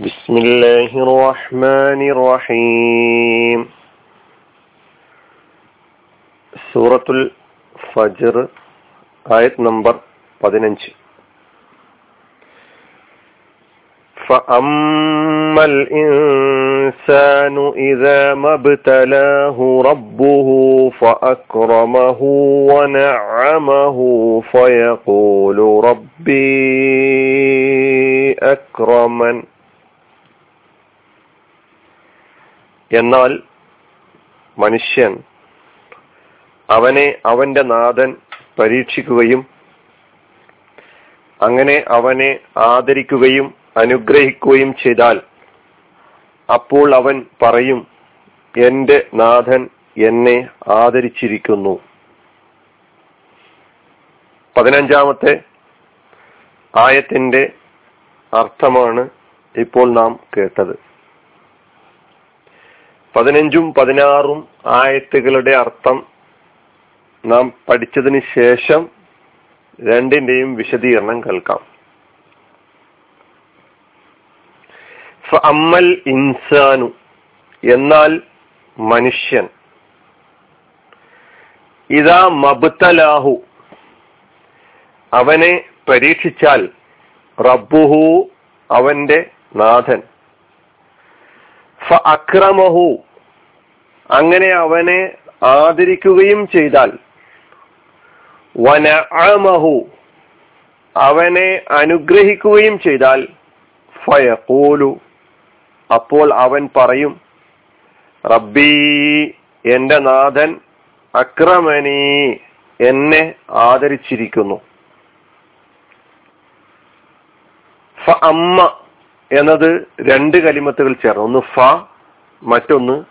بسم الله الرحمن الرحيم. سورة الفجر آية نمبر 15 فأما الإنسان إذا ما ابتلاه ربه فأكرمه ونعمه فيقول ربي أكرمن എന്നാൽ മനുഷ്യൻ അവനെ അവന്റെ നാഥൻ പരീക്ഷിക്കുകയും അങ്ങനെ അവനെ ആദരിക്കുകയും അനുഗ്രഹിക്കുകയും ചെയ്താൽ അപ്പോൾ അവൻ പറയും എന്റെ നാഥൻ എന്നെ ആദരിച്ചിരിക്കുന്നു. പതിനഞ്ചാമത്തെ ആയത്തിന്റെ അർത്ഥമാണ് ഇപ്പോൾ നാം കേട്ടത്. പതിനഞ്ചും പതിനാറും ആയത്തുകളുടെ അർത്ഥം നാം പഠിച്ചതിന് ശേഷം രണ്ടിന്റെയും വിശദീകരണം കേൾക്കാം. അമ്മൽ ഇൻസാനു എന്നാൽ മനുഷ്യൻ. ഇതാ മബുത്തലാഹു അവനെ പരീക്ഷിച്ചാൽ റബ്ബുഹു അവന്റെ നാഥൻ. അക്രമഹു അങ്ങനെ അവനെ ആദരിക്കുകയും ചെയ്താൽ. വനഅമഹു. അവനെ അനുഗ്രഹിക്കുകയും ചെയ്താൽ. ഫയഖൂലു. അപ്പോൾ അവൻ പറയും റബ്ബി എന്റെ നാഥൻ അക്രമനീ എന്നെ ആദരിച്ചിരിക്കുന്നു. അമ്മ എന്നത് രണ്ട് കലിമത്തുകൾ ചേർന്ന്. ഒന്ന് ഫ മറ്റൊന്ന്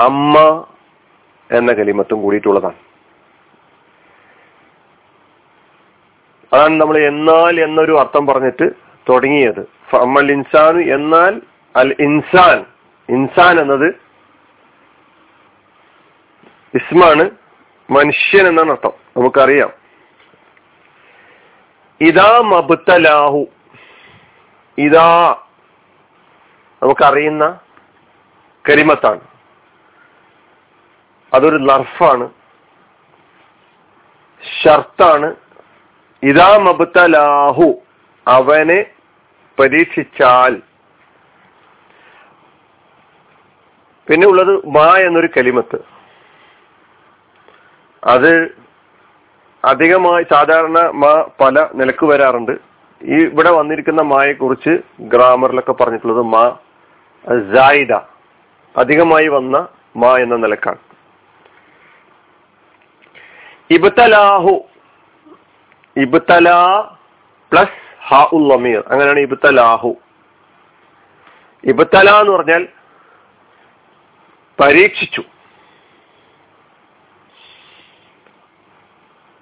അമ്മ എന്ന കലിമത്തും കൂടിയിട്ടുള്ളതാണ്. അതാണ് നമ്മൾ എന്നാൽ എന്നൊരു അർത്ഥം പറഞ്ഞിട്ട് തുടങ്ങിയത്. അമ്മൽ ഇൻസാനു എന്നാൽ അൽ ഇൻസാൻ. ഇൻസാൻ എന്നത് ഇസ്മാണ് മനുഷ്യൻ എന്നാണ് അർത്ഥം. നമുക്കറിയാം. ഇതാ മബുത്തലാഹു ഇതാ നമുക്കറിയുന്ന കരിമത്താണ്. അതൊരു ലർഫാണ് ഷർത്താണ്. ഇതാ മബുത്തലാഹു അവനെ പരീക്ഷിച്ചാൽ. പിന്നെ ഉള്ളത് മാ എന്നൊരു കലിമത്ത് അത് അധികമായി സാധാരണ മാ പല നിലയ്ക്ക് വരാറുണ്ട്. ഈ ഇവിടെ വന്നിരിക്കുന്ന മായെ കുറിച്ച് ഗ്രാമറിലൊക്കെ പറഞ്ഞിട്ടുള്ളത് മാ ജായിദ അധികമായി വന്ന മാ എന്ന നിലക്കാണ്. ഇബ്തലാഹു ഇബ്തലാ പ്ലസ് ഹ ഉള്ളമീർ അങ്ങനെയാണ് ഇബ്തലാഹു. ഇബ്തല എന്ന് പറഞ്ഞാൽ പരീക്ഷിച്ചു.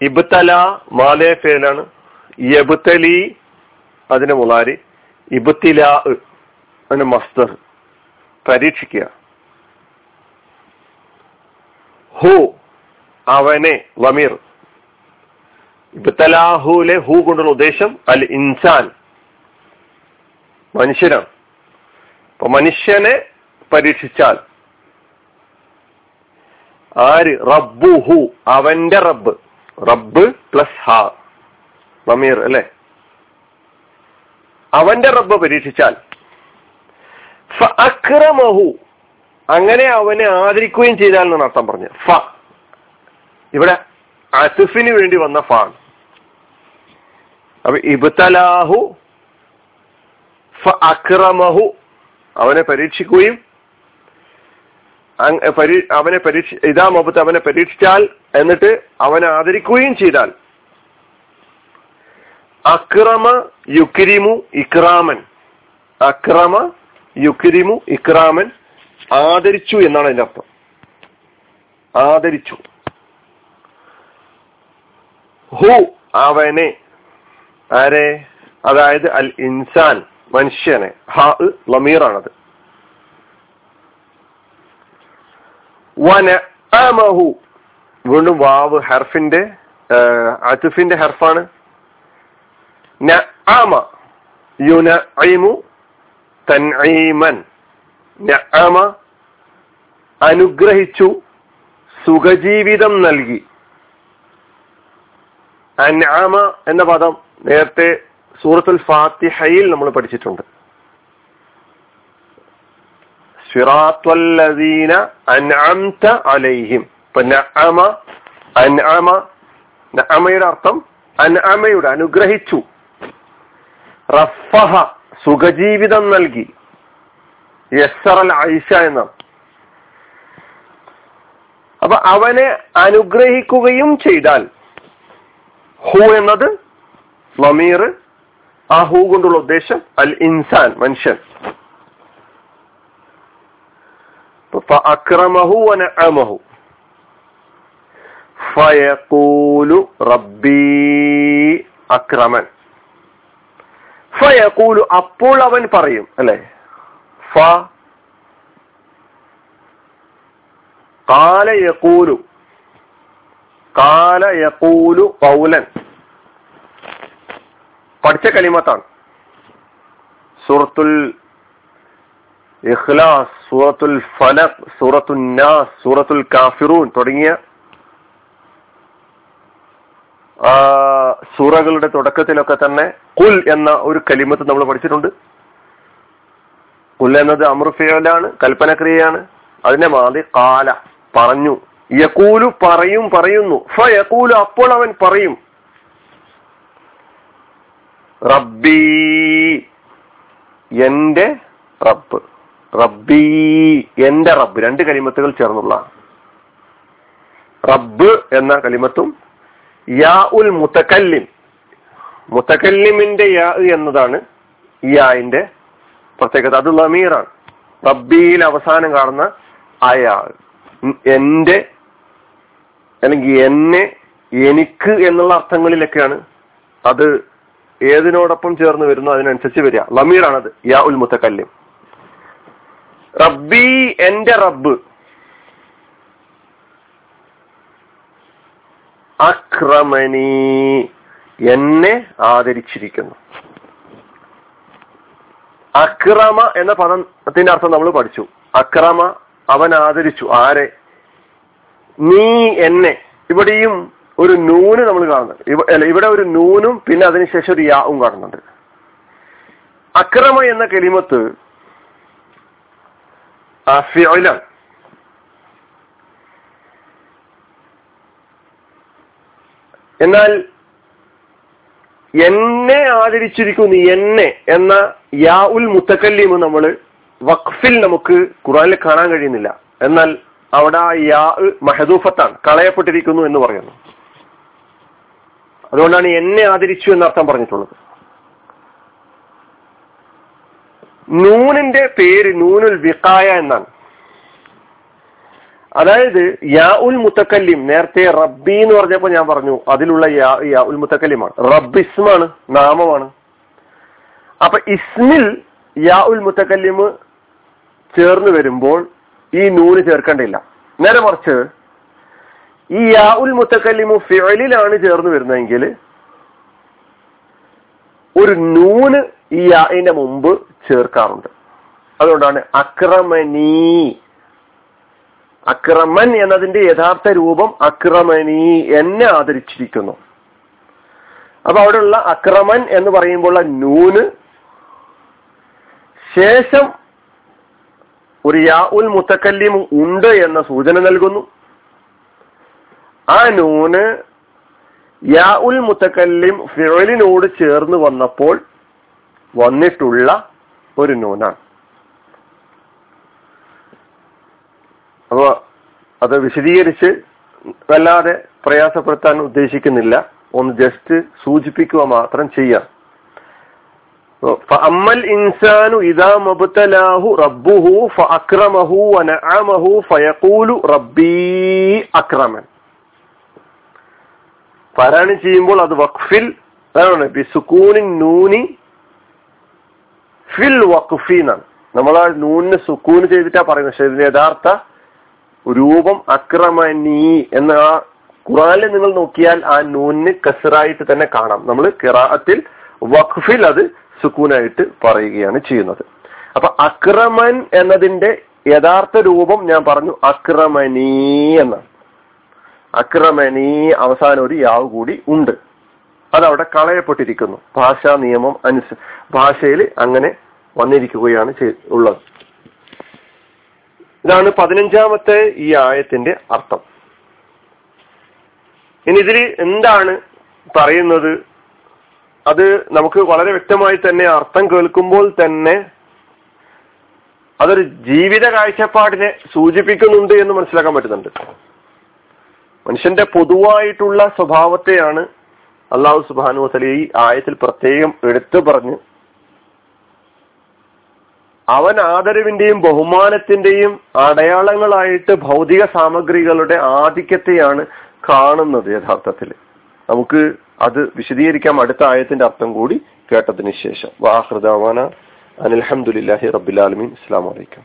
ഇബ്തല മാലേ ഫേലാണ്. യബ്തലി അതിന്റെ മുളാരി ഇബത്തില അതിന് മസ്തർ പരീക്ഷിക്കുക. ഹു അവനെ വമീർ. ഇബത്തലാഹുലെ ഹു കൊണ്ടുള്ള ഉദ്ദേശം അൽ ഇൻസാൻ. മനുഷ്യനാണ്. അപ്പൊ മനുഷ്യനെ പരീക്ഷിച്ചാൽ ആര്? റബ്ബു ഹു അവന്റെ റബ്ബ്. റബ്ബ് പ്ലസ് ഹ. വമീർ അല്ലെ? അവന്റെ റബ്ബ് പരീക്ഷിച്ചാൽ. അക്രമഹു. അങ്ങനെ അവനെ ആദരിക്കുകയും ചെയ്താൽ എന്നാണ് അർത്ഥം പറഞ്ഞത്. ഫ. ഇവിടെ അസുഫിന് വേണ്ടി വന്ന ഫ ആണ്. അപ്പൊ ഇബ്തലാഹു ഫ അക്രമഹു. അവനെ പരീക്ഷിക്കുകയും അവനെ പരീക്ഷ ഇതാ മൊബത്ത് അവനെ പരീക്ഷിച്ചാൽ എന്നിട്ട് അവനെ ആദരിക്കുകയും ചെയ്താൽ അക്രമ യുക്രിമു ഇക്രാമൻ. അക്രമ യുക്രിമു ഇക്രാമൻ ആദരിച്ചു എന്നാണ് അതിന്റെ അർത്ഥം. ആദരിച്ചു. ഹു അവനെ. ആരെ? അതായത് അൽ ഇൻസാൻ മനുഷ്യനെ. ഹ ലമീറാണത്. വനഅമഹു വീണ്ടും വാവ് ഹർഫിന്റെ അത്തുഫിന്റെ ഹർഫാണ്. നഅമ തൻഈമൻ നഅമ അനുഗ്രഹിച്ചു സുഖജീവിതം നൽകി. അൻആമ എന്ന പദം നേരത്തെ സൂറത്തുൽ ഫാത്തിഹയിൽ നമ്മൾ പഠിച്ചിട്ടുണ്ട്. അൻഅംത അലൈഹിം. ഇപ്പൊ നഅമ അൻഅമ നഅമയുടെ അർത്ഥം അൻഅമയുടെ അനുഗ്രഹിച്ചു. റഫഹ സുഖജീവിതം നൽകി. യസ്സറൽ ഐഷ എന്നാണ് അപ്പൊ അവനെ അനുഗ്രഹിക്കുകയും ചെയ്താൽ ഹു എന്നത് ലമീർ ആ ഹു കൊണ്ടുള്ള ഉദ്ദേശം അൽ ഇൻസാൻ മനുഷ്യൻ. അക്രമഹു വനഅമഹു ഫയഖൂലു അക്രമൻ. ഫയഖൂലു അപ്പോൾ അവൻ പറയും അല്ലെ? ഫ കാല യക്കൂലു കാല യക്കൂലു പൗലൻ പഠിച്ച കലിമത്താണ്. സൂറത്തുൽ ഇഖ്ലാസ് സൂറത്തുൽ ഫലഖ് സൂറത്തുൽ നാസ് സൂറത്തുൽ കാഫിറൂൻ തുടങ്ങിയ സൂറകളുടെ തുടക്കത്തിലൊക്കെ തന്നെ കുൽ എന്ന ഒരു കലിമത്ത് നമ്മൾ പഠിച്ചിട്ടുണ്ട്. കുൽ എന്നത് അമൃഫിയലാണ് കൽപ്പനക്രിയയാണ്. അതിന്റെ മാതി കാല പറഞ്ഞു. യക്കൂലു പറയും പറയുന്നു. ഫ യക്കൂലു അപ്പോൾ അവൻ പറയും. റബ്ബി എന്റെ റബ്ബ്. റബ്ബി എന്റെ റബ്ബ്. രണ്ട് കലിമത്തുകൾ ചേർന്നുള്ള. റബ്ബ് എന്ന കലിമത്തും യാ ഉൽ മുത്തക്കല്ലിം മുത്തക്കല്ലിമിന്റെ യാ എന്നതാണ് ഈ ആയിന്റെ പ്രത്യേകത. അത് ലമീറാണ് റബ്ബിയിൽ അവസാനം കാണുന്ന അയാൾ എന്റെ അല്ലെങ്കിൽ എന്നെ എനിക്ക് എന്നുള്ള അർത്ഥങ്ങളിലൊക്കെയാണ് അത് ഏതിനോടൊപ്പം ചേർന്ന് വരുന്നു അതിനനുസരിച്ച് വരിക. ലമീറാണത് യാ ഉൽ മുത്തക്കല്ലിം റബ്ബി എന്റെ റബ്ബ്. അക്രമണി എന്നെ ആദരിച്ചിരിക്കുന്നു. അക്രമ എന്ന പദത്തിന്റെ അർത്ഥം നമ്മൾ പഠിച്ചു. അക്രമ അവൻ ആദരിച്ചു. ആരെ? നീ എന്നെ. ഇവിടെയും ഒരു നൂന് നമ്മൾ കാണുന്നുണ്ട്. അല്ല ഇവിടെ ഒരു നൂനും പിന്നെ അതിനുശേഷം ഒരു യാവും കാണുന്നുണ്ട്. അക്രമ എന്ന കെലിമത്ത് ഫിഅലാണ് എന്നാൽ എന്നെ ആദരിച്ചിരിക്കുന്നു എന്നെ എന്ന യാ ഉൽ മുത്തക്കല്ലീമ് നമ്മൾ വഖഫിൽ നമുക്ക് ഖുറാനിൽ കാണാൻ കഴിയുന്നില്ല. എന്നാൽ അവിടെ ആ യാ മഹദൂഫത്താണ് കളയപ്പെട്ടിരിക്കുന്നു എന്ന് പറയുന്നു. അതുകൊണ്ടാണ് എന്നെ ആദരിച്ചു എന്ന അർത്ഥം പറഞ്ഞിട്ടുള്ളത്. നൂനിന്റെ പേര് നൂനുൽ വിക്കായ എന്നാണ്. അതായത് യാ ഉൽ മുത്തക്കല്ലിം നേരത്തെ റബ്ബി എന്ന് പറഞ്ഞപ്പോ ഞാൻ പറഞ്ഞു അതിലുള്ള യാ യാ ഉൽ മുത്തക്കല്ലിമാണ് നാമമാണ്. അപ്പൊ ഇസ്മിൽ യാ ഉൽ മുത്തക്കല്ലിമ് ചേർന്ന് വരുമ്പോൾ ഈ നൂന് ചേർക്കേണ്ടില്ല. നേരെ മറിച്ച് ഈ യാ ഉൽ മുത്തക്കല്ലിമു ഫിഅലിലാണ് ചേർന്ന് വരുന്നതെങ്കിൽ ഒരു നൂന് ഈ യാഇന്റെ മുമ്പ് ചേർക്കാറുണ്ട്. അതുകൊണ്ടാണ് അക്രമനീ അക്രമൻ എന്നതിന്റെ യഥാർത്ഥ രൂപം അക്രമണി എന്നെ ആദരിച്ചിരിക്കുന്നു. അപ്പൊ അവിടെയുള്ള അക്രമൻ എന്ന് പറയുമ്പോൾ നൂന് ശേഷം ഒരു യാ ഉൽ മുത്തക്കല്ലിം ഉണ്ട് എന്ന സൂചന നൽകുന്നു. ആ നൂന് യാ ഉൽ മുത്തക്കല്ലിം ഫിറലിനോട് ചേർന്ന് വന്നപ്പോൾ വന്നിട്ടുള്ള ഒരു നൂനാണ്. അപ്പൊ അത് വിശദീകരിച്ച് വല്ലാതെ പ്രയാസപ്പെടുത്താൻ ഉദ്ദേശിക്കുന്നില്ല. ഒന്ന് ജസ്റ്റ് സൂചിപ്പിക്കുക മാത്രം ചെയ്യാം. അമ്മൽ ഇൻസാനു ഇതാ മബുത്തലാഹു റബ്ബുഹു അക്രമഹു വനഅമഹു ഫയഖൂലു റബ്ബീ അക്രമൻ. പാരായണം ചെയ്യുമ്പോൾ അത് വഖഫിൽ അതാണ് ബിസുക്കൂനിൻ നൂനി ഫിൽ വഖഫി എന്നാണ്. നമ്മൾ ആ നൂനിന് സുക്കൂന് ചെയ്തിട്ടാ പറയുന്നത്. പക്ഷെ ഇതിന്റെ യഥാർത്ഥ രൂപം അക്രമനീ എന്ന ആ ഖുറാനിൽ നിങ്ങൾ നോക്കിയാൽ ആ നൂന് കസറായിട്ട് തന്നെ കാണാം. നമ്മൾ കിറാത്തിൽ വഖഫിൽ അത് സുക്കൂനായിട്ട് പറയുകയാണ് ചെയ്യുന്നത്. അപ്പൊ അക്രമൻ എന്നതിന്റെ യഥാർത്ഥ രൂപം ഞാൻ പറഞ്ഞു അക്രമനീ എന്നാണ്. അക്രമനീ അവസാനം ഒരു യാവ് കൂടി ഉണ്ട്. അതവിടെ കളയപ്പെട്ടിരിക്കുന്നു. ഭാഷാ നിയമം അനുസ ഭാഷയിൽ അങ്ങനെ വന്നിരിക്കുകയാണ് ഉള്ളത്. ഇതാണ് പതിനഞ്ചാമത്തെ ഈ ആയത്തിന്റെ അർത്ഥം. ഇനി ഇതിൽ എന്താണ് പറയുന്നത്? അത് നമുക്ക് വളരെ വ്യക്തമായി തന്നെ അർത്ഥം കേൾക്കുമ്പോൾ തന്നെ അതൊരു ജീവിത കാഴ്ചപ്പാടിനെ സൂചിപ്പിക്കുന്നുണ്ട് എന്ന് മനസ്സിലാക്കാൻ പറ്റുന്നുണ്ട്. മനുഷ്യന്റെ പൊതുവായിട്ടുള്ള സ്വഭാവത്തെയാണ് അള്ളാഹു സുബാനു വസലി ഈ ആയത്തിൽ പ്രത്യേകം എടുത്തു പറഞ്ഞ് അവൻ ആദരവിന്റെയും ബഹുമാനത്തിന്റെയും അടയാളങ്ങളായിട്ട് ഭൗതിക സാമഗ്രികളുടെ ആധിക്യത്തെയാണ് കാണുന്നത് യഥാർത്ഥത്തിൽ നമുക്ക് അത് വിശദീകരിക്കാം അടുത്ത ആയത്തിന്റെ അർത്ഥം കൂടി കേട്ടതിന് ശേഷം. വാഹൃദാന അനിൽഹമുല്ലാഹി റബ്ബുലാലമീൻ അസ്സാം വലൈക്കും